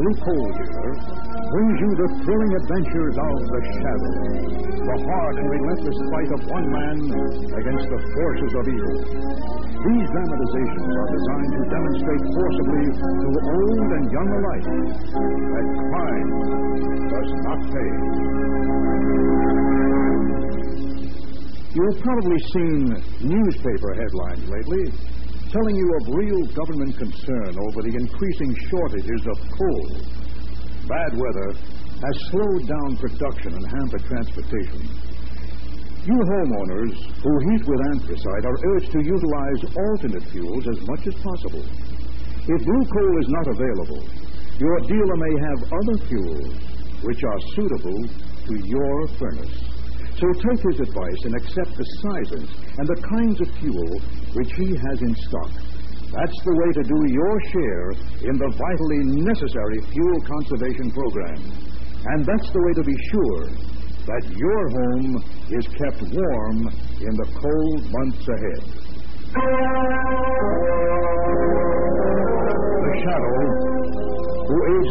Blue coal dealer brings you the thrilling adventures of the Shadow, the hard and relentless fight of one man against the forces of evil. These dramatizations are designed to demonstrate forcibly to old and young alike that crime does not pay. You've probably seen newspaper headlines lately telling you of real government concern over the increasing shortages of coal. Bad weather has slowed down production and hampered transportation. You homeowners who heat with anthracite are urged to utilize alternate fuels as much as possible. If blue coal is not available, your dealer may have other fuels which are suitable to your furnace. So take his advice and accept the sizes and the kinds of fuel which he has in stock. That's the way to do your share in the vitally necessary fuel conservation program. And that's the way to be sure that your home is kept warm in the cold months ahead.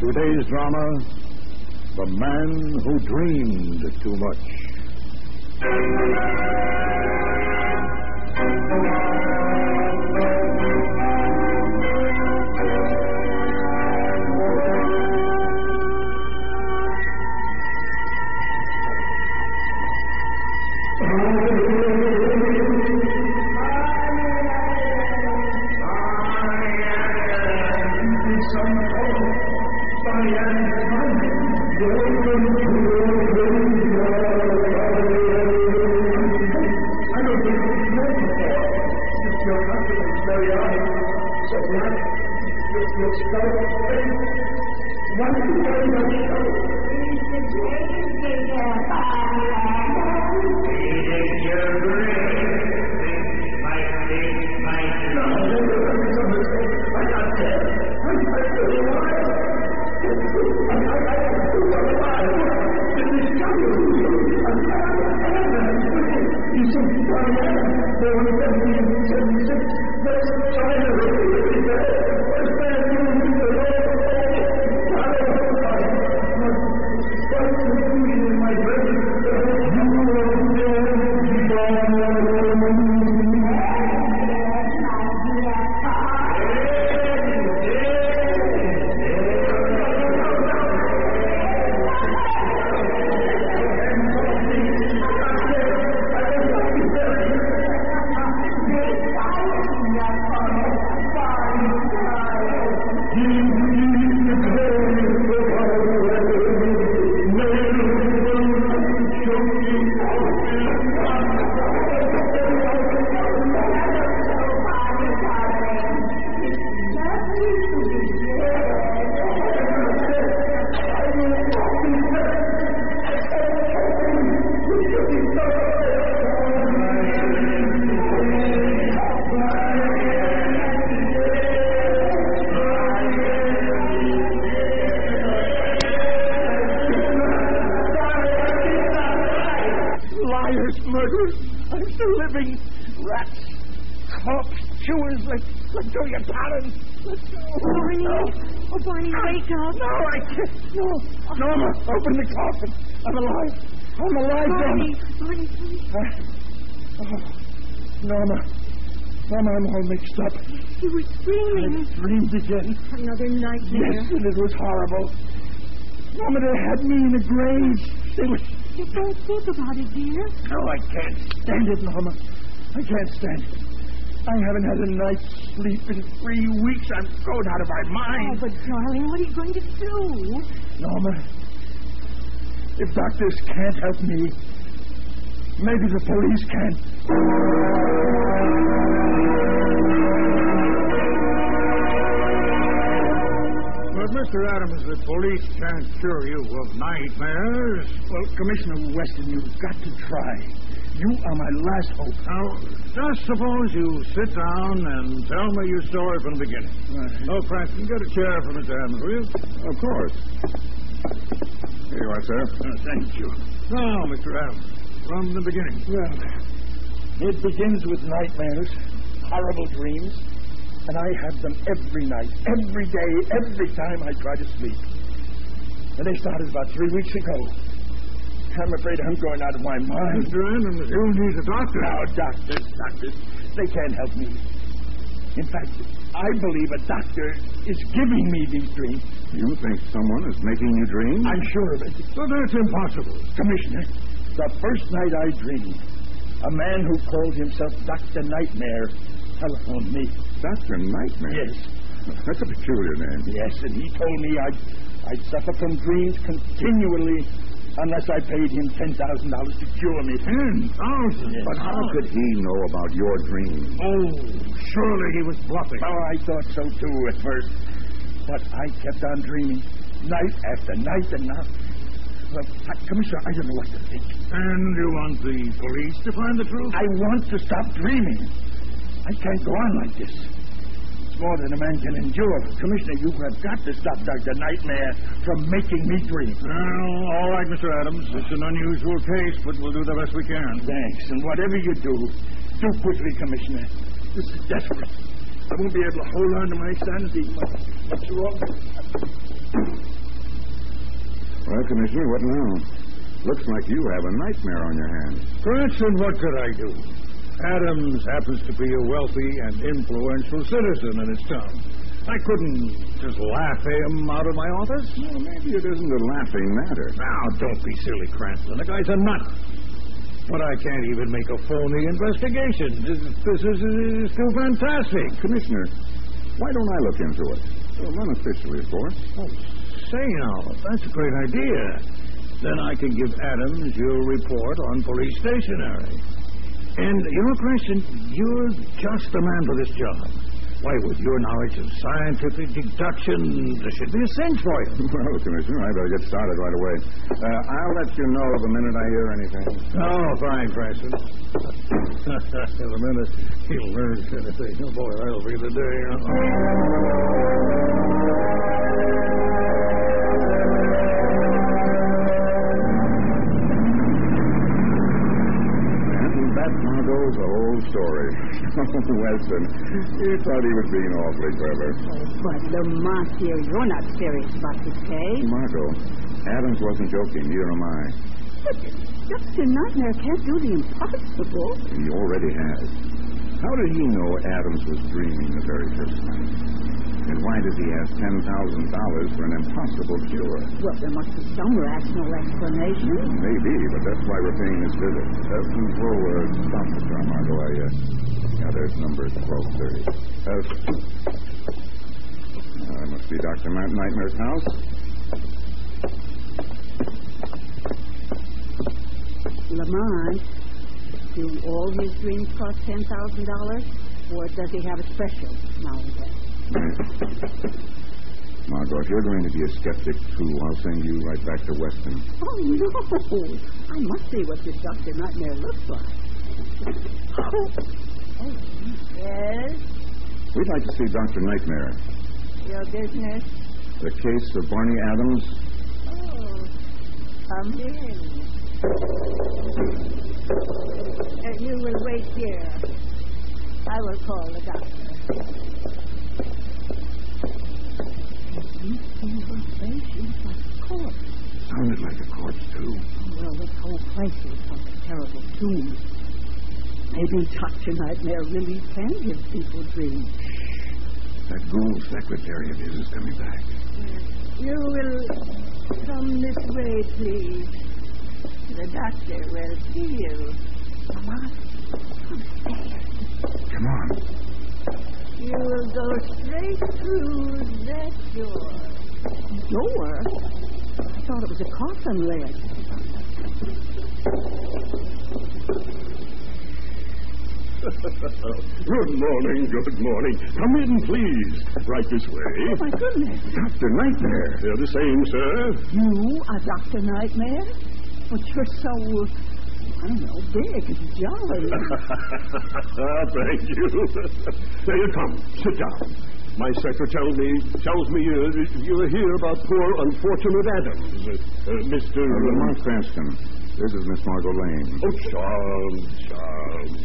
Today's drama The Man Who Dreamed Too Much. Murderers. I'm the living rats. Corpse chewers like, like Julia Talon. Barney. Oh, Barney, wake up. No, I can't. No. Norma, open the coffin. I'm alive. I'm alive, Barney, Norma. Barney, please. Uh, oh, Norma. Norma, I'm all mixed up. You were screaming. I dreamed again. Another nightmare. Yes, and it was horrible. Norma, they had me in a grave. They were... You don't think about it, dear. No, I can't stand it, Norma. I can't stand it. I haven't had a night's sleep in three weeks. I'm going out of my mind. Oh, but darling, what are you going to do? Norma, if doctors can't help me, maybe the police can. Mr. Adams, the police can't cure you of nightmares. Well, Commissioner Weston, you've got to try. You are my last hope. Now, just suppose you sit down and tell me your story from the beginning. Oh, Cranston, get a chair for Mr. Adams, will you? Of course. Here you are, sir. Uh, thank you. Now, Mr. Adams, from the beginning. Well, it begins with nightmares, horrible dreams, and I have them every night, every day, every time I try to sleep. And they started about three weeks ago. I'm afraid I'm going out of my mind. Mr. Adams, you need a doctor. Now, doctors, doctors, they can't help me. In fact, I believe a doctor is giving me these dreams. You think someone is making you dream? I'm sure of it. But that's impossible. Commissioner, the first night I dreamed, a man who called himself Dr. Nightmare telephoned me. Dr. Nightmare? Yes. That's a peculiar name. Yes, and he told me I'd, I'd suffer from dreams continually unless I paid him $10,000 to cure me. Ten thousand. Yes. But how could he know about your dream? Oh, surely he was bluffing. Oh, I thought so too at first. But I kept on dreaming, night after night and night. Well, uh, Commissioner, I don't know what to think. And you want the police to find the truth? I want to stop dreaming. I can't go on like this. It's more than a man can endure. Commissioner, you have got to stop Dr. Nightmare from making me dream. Well, all right, Mr. Adams. It's an unusual case, but we'll do the best we can. Thanks. And whatever you do, do quickly, Commissioner. This is desperate. I won't be able to hold on to my sanity much, much longer. Well, Commissioner, what now? Looks like you have a nightmare on your hands. Cranston, what could I do? Adams happens to be a wealthy and influential citizen in his town. I couldn't just laugh him out of my office. Well, maybe it isn't a laughing matter. Now, don't be silly, Cranston. The guy's a nut. But I can't even make a phony investigation. This, this is, is too fantastic. Commissioner, why don't I look into it? Well, unofficially, of course. Oh, say now, that's a great idea. Then I can give Adams your report on police stationery. And, you know, Cranston, you're just the man for this job. Why, with your knowledge of scientific deduction, there should be a cinch for you. Well, Commissioner, I better get started right away. Uh, I'll let you know the minute I hear anything. Oh, fine, Cranston. the minute he learns anything, oh boy, that'll be the day. The whole story. Weston, you thought he was being awfully clever. But Lamont, dear, you're not serious about this case. Margot, Adams wasn't joking, neither am I. But Dr. Nightmare can't do the impossible. He already has. How did he know Adams was dreaming the very first night? And why does he ask $10,000 for an impossible cure? Well, there must be some rational explanation. Maybe, but that's why we're paying this visit. Uh, we'll uh, stop the car, Margot. I, uh, yeah, there's number 1230. Uh, that must be Dr. Matt Nightmare's house. Lamont, do all his dreams cost $10,000? Or does he have a special now and then? Margot, if you're going to be a skeptic, too, I'll send you right back to Weston. Oh, no. I must see what this Dr. Nightmare looks like. Oh, oh yes. We'd like to see Dr. Nightmare. Your business? The case of Barney Adams. Oh, come in. Uh, you will wait here. I will call the doctor. Sounded like a corpse, too. Oh, Well, this whole place is like a terrible tomb. Maybe Dr. Nightmare really can give people dreams. That ghoul secretary of his is coming back. You will come this way, please. The doctor will see you. Mama, upstairs. Come on. You will go straight through that door. Door? I thought it was a coffin lid. Good morning, good morning. Come in, please. Right this way. Oh, my goodness. Dr. Nightmare. They're the same, sir. You are Dr. Nightmare? But you're so, I don't know, big and jolly. Thank you. There you come. Sit down. My secretary tells me tells me uh, you're here about poor unfortunate Adams, uh, uh, Mister. Uh, Lamont Cranston. This is Miss Margot Lane. Oh, Charles, charmed.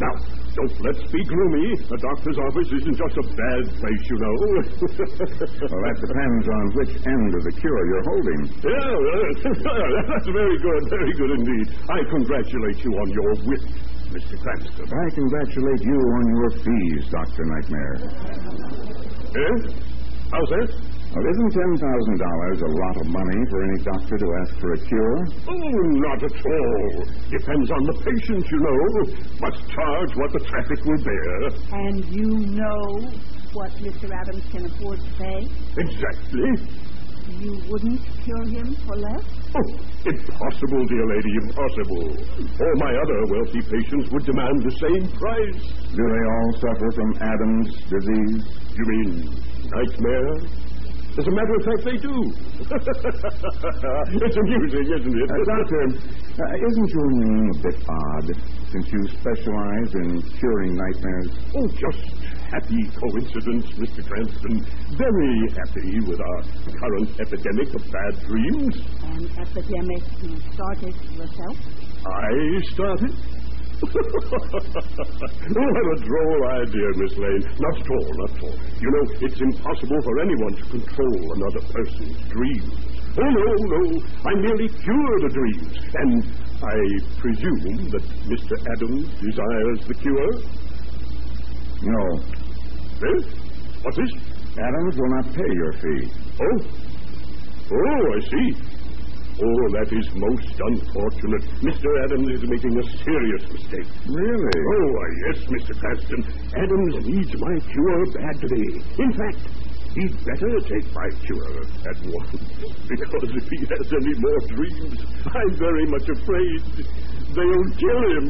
Now, don't let's be gloomy. A doctor's office isn't just a bad place, you know. Well, that depends on which end of the cure you're holding. yeah, uh, that's very good, very good indeed. I congratulate you on your wit, Mr. Cranston. I congratulate you on your fees, Dr. Nightmare. Eh? How's that? Well, isn't $10,000 a lot of money for any doctor to ask for a cure? Oh, not at all. Depends on the patient, you know. Must charge what the traffic will bear. and you know what Mr. Adams can afford to pay? Exactly. You wouldn't cure him for less? Oh, impossible, dear lady, impossible. All my other wealthy patients would demand the same price. Do they all suffer from Adam's disease? You mean nightmare? As a matter of fact, they do. it's amusing, isn't it? Uh, doctor, uh, isn't your name a bit odd since you specialize in curing nightmares? Oh, just happy coincidence, Mr. Cranston. Very happy with our current epidemic of bad dreams. An epidemic you started yourself? I started. oh, what a droll idea, Miss Lane. Not at all, not at all. You know, it's impossible for anyone to control another person's dreams. Oh, no, no. I merely cure the dreams. And I presume that Mr. Adams desires the cure? No. Eh? What's this? Adams will not pay your fee. Oh. Oh, I see. Oh, that is most unfortunate. Mr. Adams is making a serious mistake. Really? Oh, yes, Mr. Cranston. Adams needs my cure badly. In fact, he'd better take my cure at once. Because if he has any more dreams, I'm very much afraid they'll kill him.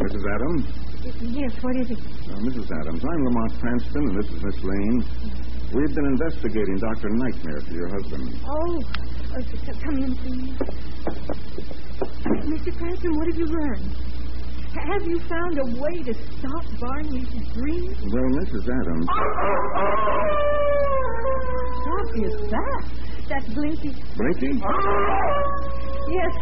Mrs. Adams? Yes, what is it? Uh, Mrs. Adams, I'm Lamont Cranston, and this is Miss Lane. We've been investigating Dr. Nightmare for your husband. Oh, c- come in, please. Mr. Cranston, what have you learned? Have you found a way to stop Barney's dreams? Well, Mrs. Adams. What is that? That's Blinky. Blinky? Yes,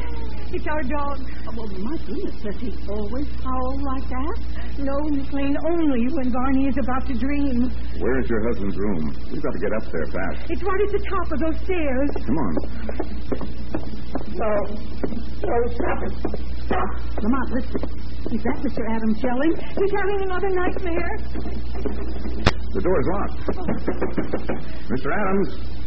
it's our dog. Oh, well, my goodness, does he always howl like that? No, Miss Lane, only when Barney is about to dream. Where's your husband's room? We've got to get up there fast. It's right at the top of those stairs. Come on. no. No, stop it. Stop. Lamont, listen. Is that Mr. Adams yelling? He's having another nightmare. The door's locked. Mr. Adams?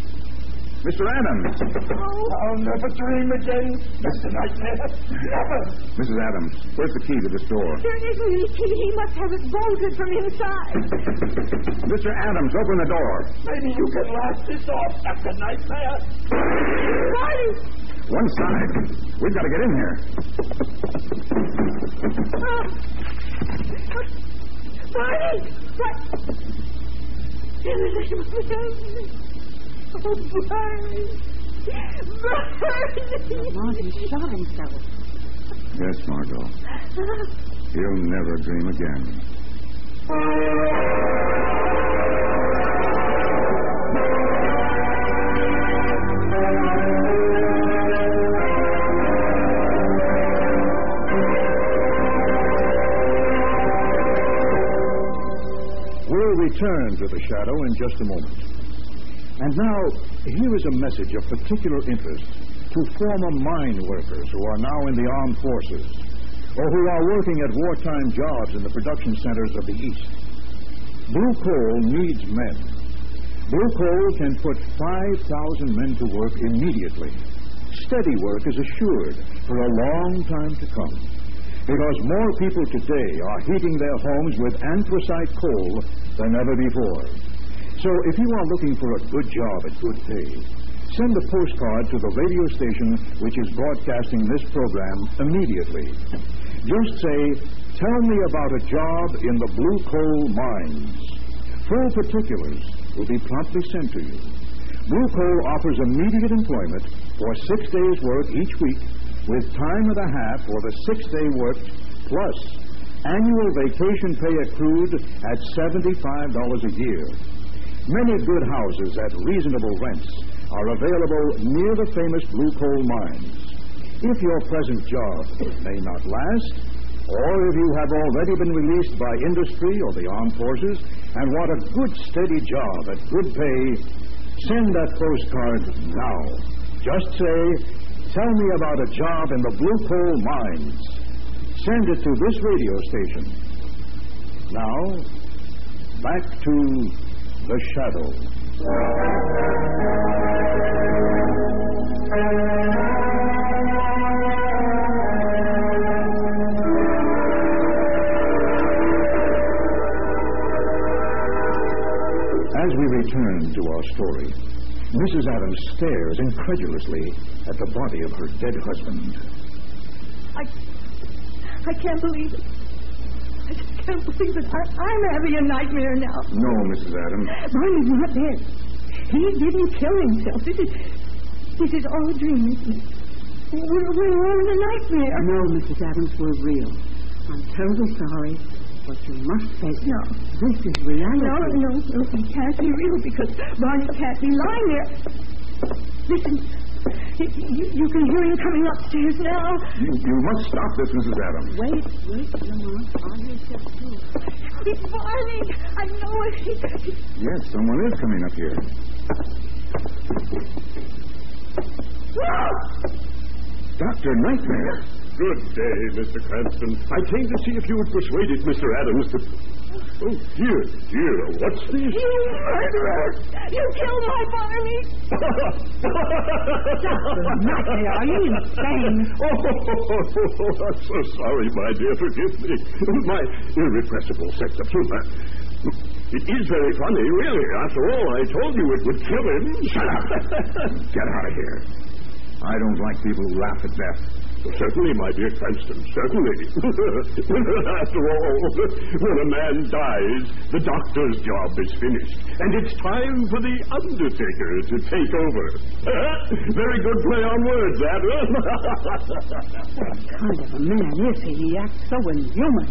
Mr. Adams? Oh, I'll never dream again, Mr. Nightmare. Never. Mrs. Adams, where's the key to this door? there isn't any key. He must have it bolted from inside. Mr. Adams, open the door. Maybe you can laugh this off, Mr. Nightmare. Barney! One side. We've got to get in here. Ah! Barney! What? Oh, Barney! Barney! he shot himself. Yes, Margot. He'll never dream again. We'll return to the shadow in just a moment. And now, here is a message of particular interest to former mine workers who are now in the armed forces or who are working at wartime jobs in the production centers of the East. Blue Coal needs men. Blue Coal can put 5,000 men to work immediately. Steady work is assured for a long time to come because more people today are heating their homes with anthracite coal than ever before. So if you are looking for a good job at good pay, send a postcard to the radio station which is broadcasting this program immediately. Just say, Tell me about a job in the blue coal mines. Full particulars will be promptly sent to you. Blue Coal offers immediate employment for six days' work each week with time and a half for the six day work plus annual vacation pay accrued at $75 a year. Many good houses at reasonable rents are available near the famous blue coal mines. If your present job may not last, or if you have already been released by industry or the armed forces and want a good steady job at good pay, send that postcard now. Just say, Tell me about a job in the blue coal mines. Send it to this radio station. Now, back to the shadow. As we return to our story, Mrs. Adams stares incredulously at the body of her dead husband. I, I can't believe it. I just can't believe it. I, I'm having a nightmare now. No, Mrs. Adams. Barney's not dead. He didn't kill himself. This is, this is all a dream, isn't it? We're, we're all in a nightmare. No, Mrs. Adams, we're real. I'm terribly sorry, but you must face No. This is reality. No, no, no, he can't be real because Barney can't be lying there. Listen, you, you, you can hear him coming upstairs now. You, you must stop this, Mrs. Adams. Wait, wait, Lamont. I'll hear step two. It's Barney. I know it. He, he, Yes, someone is coming up here. Dr. Nightmare. Good day, Mr. Cranston. I came to see if you had persuaded Mr. Adams to. Oh, dear, dear, what's this? you murderer! You killed my Barney! Nightmare, are you insane? Oh, I'm so sorry, my dear. Forgive me. My irrepressible sense of humor. It is very funny, really. After all, I told you it would kill him. Shut up. Get out of here. I don't like people who laugh at death. Certainly, my dear Cranston, certainly. After all, when a man dies, the doctor's job is finished, and it's time for the undertaker to take over. Very good play on words, that. What kind of a man is he? He acts so inhuman.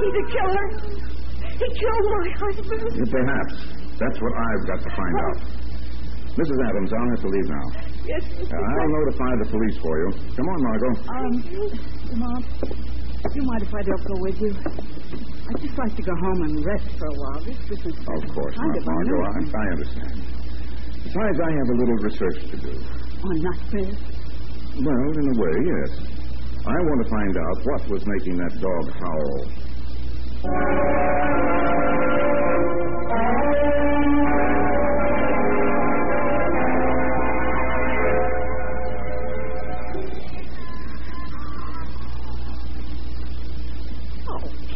He's a killer. He killed my husband. Perhaps. That's what I've got to find out. Mrs. Adams, I'll have to leave now. Yes, Uh, I'll notify the police for you. Come on, Margot. Um, Mom, do you mind if I don't go with you? I'd just like to go home and rest for a while. This business Of course not, Margot. I. I understand. Besides, I have a little research to do. On nightmares? Well, in a way, yes. I want to find out what was making that dog howl.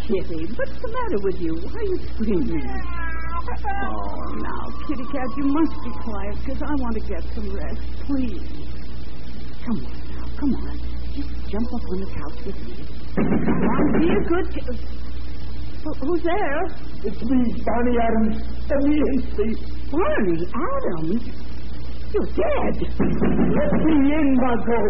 Kitty, what's the matter with you? Why are you screaming? Oh, now, Kitty Cat, you must be quiet because I want to get some rest. Please. Come on now, come on. Just jump up on the couch with me. Now, be a good kid. Who- Who's there? It's me, Barney Adams. Immediately. Barney Adams. You're dead. Let me in, Margot.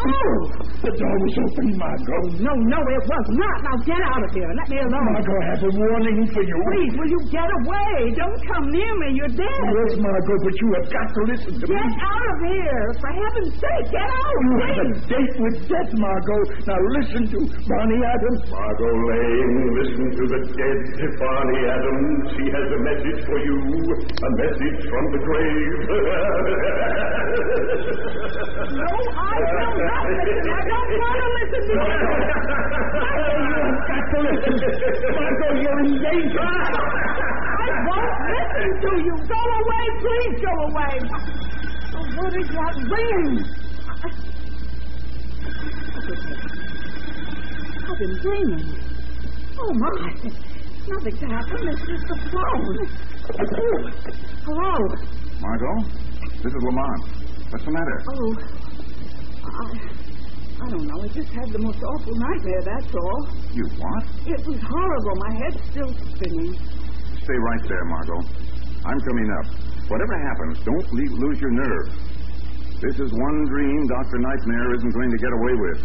Oh! The door was open, Margot. No, no, it was not. Now get out of here. Let me alone. Margot has a warning for you. Please, will you get away? Don't come near me. You're dead. Yes, Margot, but you have got to listen to me. Get out of here. For heaven's sake, get out. You have a Please. date with death, Margot. Now listen to Barney Adams. Margot Lane, listen to the dead Barney Adams. She has a message for you. A message from the grave. No, I will not listen. I don't want to listen to you. Got to listen. Margot, you're in danger. I won't listen to you. Go away. Please go away. Oh, what is that ring? I've been dreaming. Oh, my. Nothing's happened. It's just a phone. Oh, hello. Margot, this is Lamont. What's the matter? Oh, I, I don't know. I just had the most awful nightmare, that's all. You what? It was horrible. My head's still spinning. Stay right there, Margot. I'm coming up. Whatever happens, don't leave, lose your nerve. This is one dream Dr. Nightmare isn't going to get away with.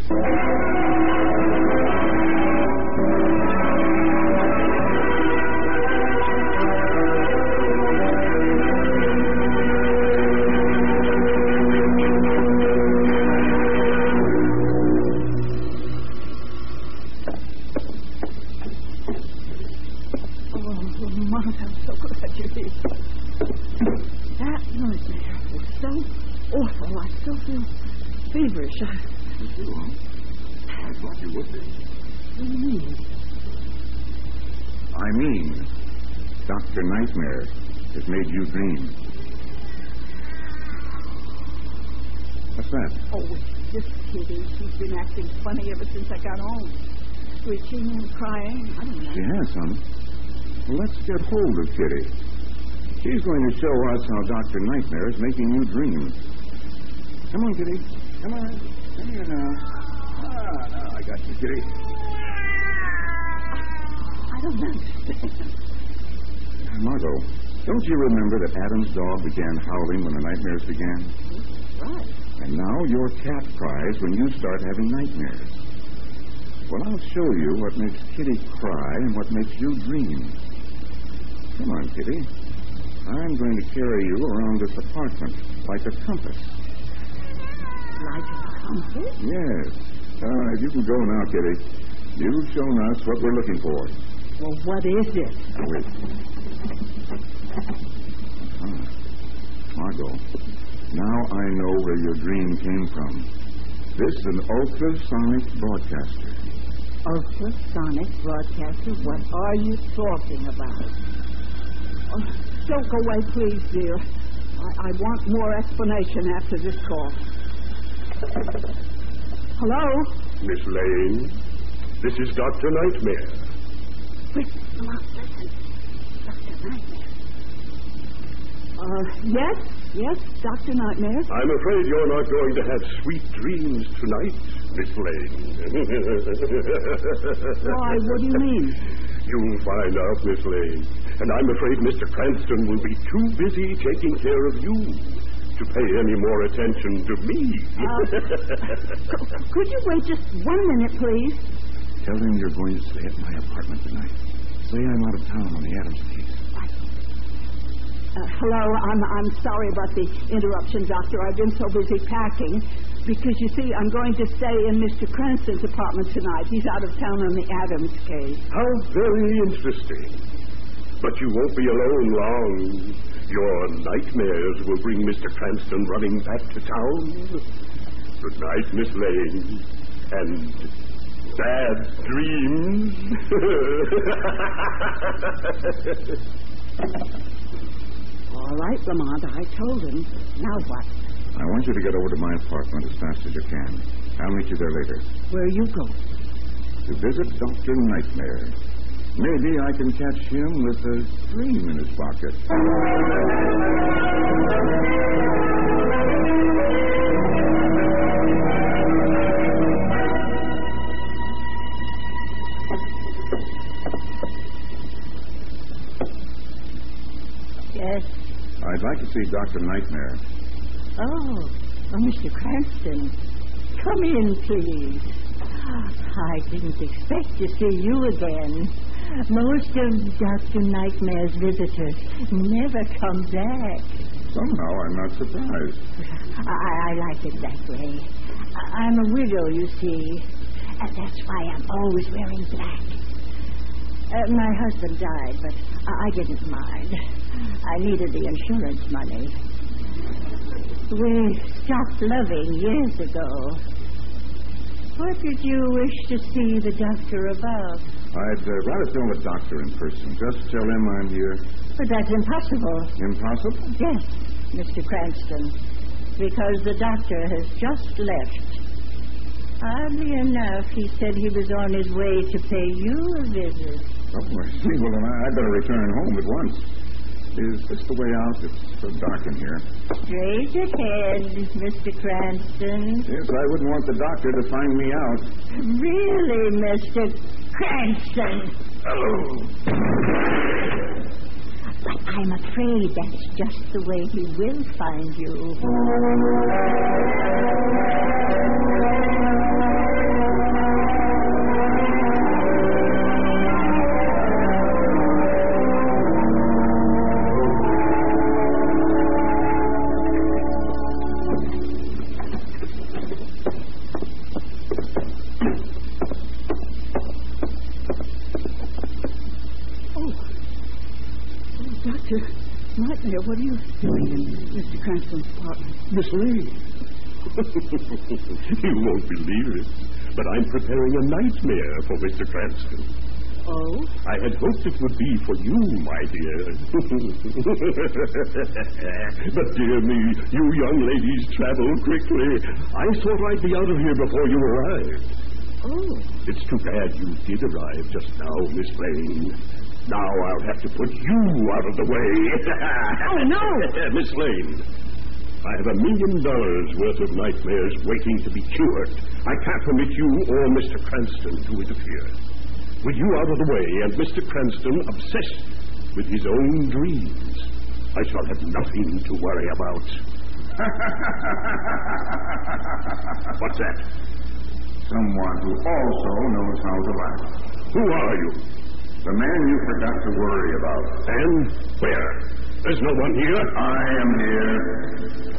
Lamont, I'm so glad you're here. That nightmare was so awful. I still feel feverish. I, You do, huh? I thought you would be. what do you mean? I mean, Dr. Nightmare has made you dream. What's that? Oh, it's just Kitty. She's been acting funny ever since I got home. Screeching and crying. I don't know. She has, huh? Let's get hold of Kitty. She's going to show us how Dr. Nightmare is making you dream. Come on, Kitty. Come on. Come here now. Ah, now I got you, Kitty. I don't understand. Margot, don't you remember that Adam's dog began howling when the nightmares began? Right. And now your cat cries when you start having nightmares. Well, I'll show you what makes Kitty cry and what makes you dream. Come on, Kitty. I'm going to carry you around this apartment like a compass. Like a compass? Yes. All right, you can go now, Kitty. You've shown us what we're looking for. Well, what is it? Now, wait. Ah, Margot, now I know where your dream came from. This is an ultrasonic broadcaster. Ultrasonic broadcaster? What are you talking about? Oh, don't go away, please, dear. I, I want more explanation after this call. Hello? Miss Lane, this is Dr. Nightmare. Wait, come on, listen. Dr. Nightmare. Uh, yes, yes, Dr. Nightmare. I'm afraid you're not going to have sweet dreams tonight, Miss Lane. Why, what do you mean? You'll find out, Miss Lane. And I'm afraid Mr. Cranston will be too busy taking care of you to pay any more attention to me. Could you wait just one minute, please? Tell him you're going to stay at my apartment tonight. Say I'm out of town on the Adams case. Uh, hello, I'm I'm sorry about the interruption, Doctor. I've been so busy packing because you see, I'm going to stay in Mr. Cranston's apartment tonight. He's out of town on the Adams case. How very interesting. But you won't be alone long. Your nightmares will bring Mr. Cranston running back to town. Good night, Miss Lane. And bad dreams. All right, Lamont, I told him. Now what? I want you to get over to my apartment as fast as you can. I'll meet you there later. Where are you go? To visit Dr. Nightmare. Maybe I can catch him with a dream in his pocket. Yes. I'd like to see Dr. Nightmare. Oh, oh, Mr. Cranston. Come in, please. I didn't expect to see you again. Most of Dr. Nightmare's visitors never come back. Somehow I'm not surprised. I, I like it that way. I- I'm a widow, you see. And that's why I'm always wearing black. Uh, my husband died, but I, I didn't mind. I needed the insurance money. We stopped loving years ago. What did you wish to see the doctor about? I'd uh, rather tell the doctor in person. Just tell him I'm here. But that's impossible. Impossible? Yes, Mr. Cranston, because the doctor has just left. Oddly enough, he said he was on his way to pay you a visit. Oh, I see. Well, then I- I'd better return home at once. Is this the way out? It's so dark in here. Straight ahead, Mr. Cranston. Yes, I wouldn't want the doctor to find me out. Really, Mr. Cranston. But I'm afraid that's just the way he will find you. Nightmare, what are you doing in Mr. Cranston's apartment? Miss Lane. you won't believe it, but I'm preparing a nightmare for Mr. Cranston. Oh? I had hoped it would be for you, my dear. but, dear me, you young ladies travel quickly. I thought I'd be out of here before you arrived. Oh. It's too bad you did arrive just now, Miss Lane. Now I'll have to put you out of the way. Oh, no. Miss Lane, I have a million dollars worth of nightmares waiting to be cured. I can't permit you or Mr. Cranston to interfere. With you out of the way and Mr. Cranston obsessed with his own dreams, I shall have nothing to worry about. What's that? Someone who also knows how to laugh. Who are you? The man you forgot to worry about. And where? There's no one here. I am here.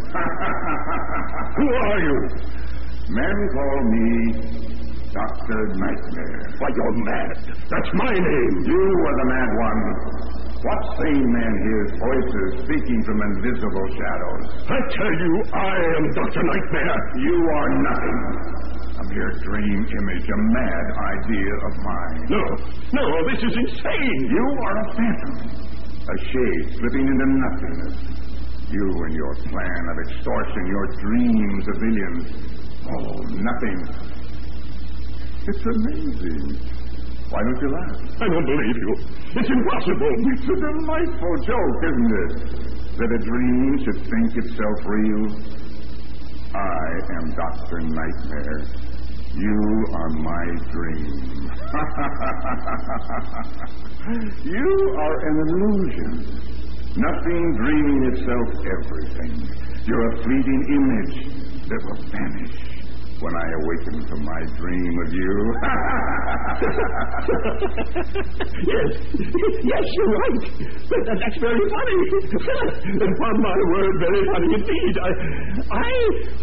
Who are you? Men call me Dr. Nightmare. Why, you're mad. That's my name. You are the mad one. What sane man hears voices speaking from invisible shadows? I tell you, I am Dr. Nightmare. You are nothing. A mere dream image, a mad idea of mine. No, no, this is insane. You are a phantom, a shade slipping into nothingness. You and your plan of extortion, your dream civilians. Oh, nothing. It's amazing. Why don't you laugh? I don't believe you. It's impossible. It's a delightful joke, isn't it? That a dream should think itself real. Am Dr. Nightmare. You are my dream. you are an illusion. Nothing dreaming itself everything. You're a fleeting image that will vanish when I awaken from my dream of you. yes, yes, you're right. That's very funny. Upon my word, very funny indeed. I, I,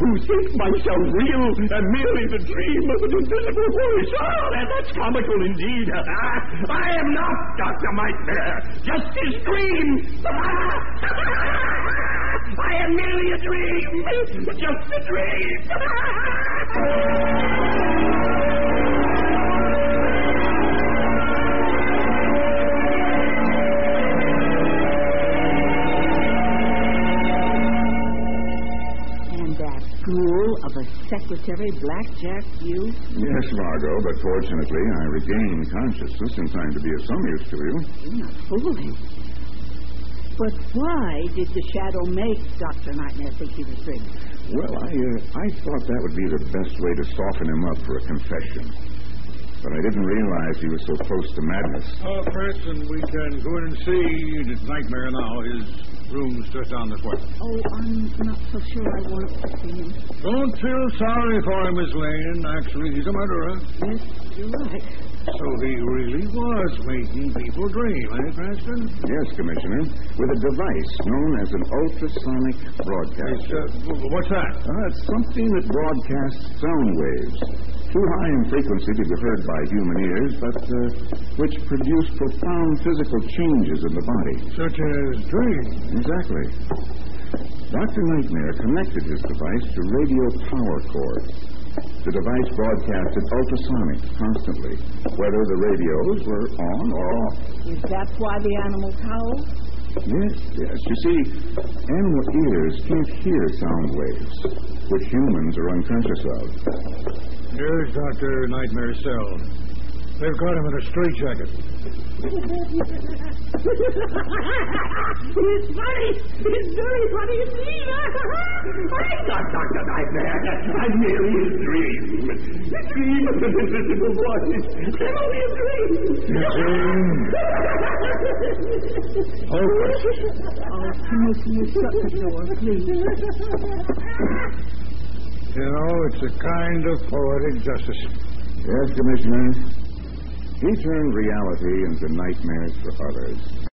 who think myself real, am merely the dream of an invisible voice. Oh, that- that's comical indeed. I am not Dr. Nightmare, just his dream. I am merely a dream, just a dream. And that fool of a secretary blackjacked you? yes, Margot, but fortunately I regained consciousness in time to be of some use to you. You're not fooling. But why did the shadow make Dr. Nightmare think he was dreaming? Well, I, uh, I thought that would be the best way to soften him up for a confession. but I didn't realize he was so close to madness. Oh, Cranston, we can go in and see the nightmare now. His room's just down this way. Oh, I'm not so sure I want to see him. Don't feel sorry for him, Miss Lane. Actually, he's a murderer. Yes, you're right. So he really was making people dream, eh, Cranston? Yes, Commissioner, with a device known as an ultrasonic It's, broadcaster. uh, what's that? Uh, it's something that broadcasts sound waves. Too high in frequency to be heard by human ears, but uh, which produce profound physical changes in the body. Such as dreams. Exactly. Dr. Nightmare connected his device to radio power cords. The device broadcasted ultrasonic constantly, whether the radios were on or off. Is that why the animals howl? Yes, yes. You see, animal ears can't hear sound waves, which humans are unconscious of. Here's Dr. Nightmare's cell. They've got him in a straitjacket. It's funny. It's very funny indeed. I got Dr. Nightmare. I'm merely a dream. A dream of an invisible voice. I'm only a dream. Hopeless. Oh, Commissioner, shut the door, please. You know, it's a kind of poetic justice. Yes, Commissioner. He turned reality into nightmares for others.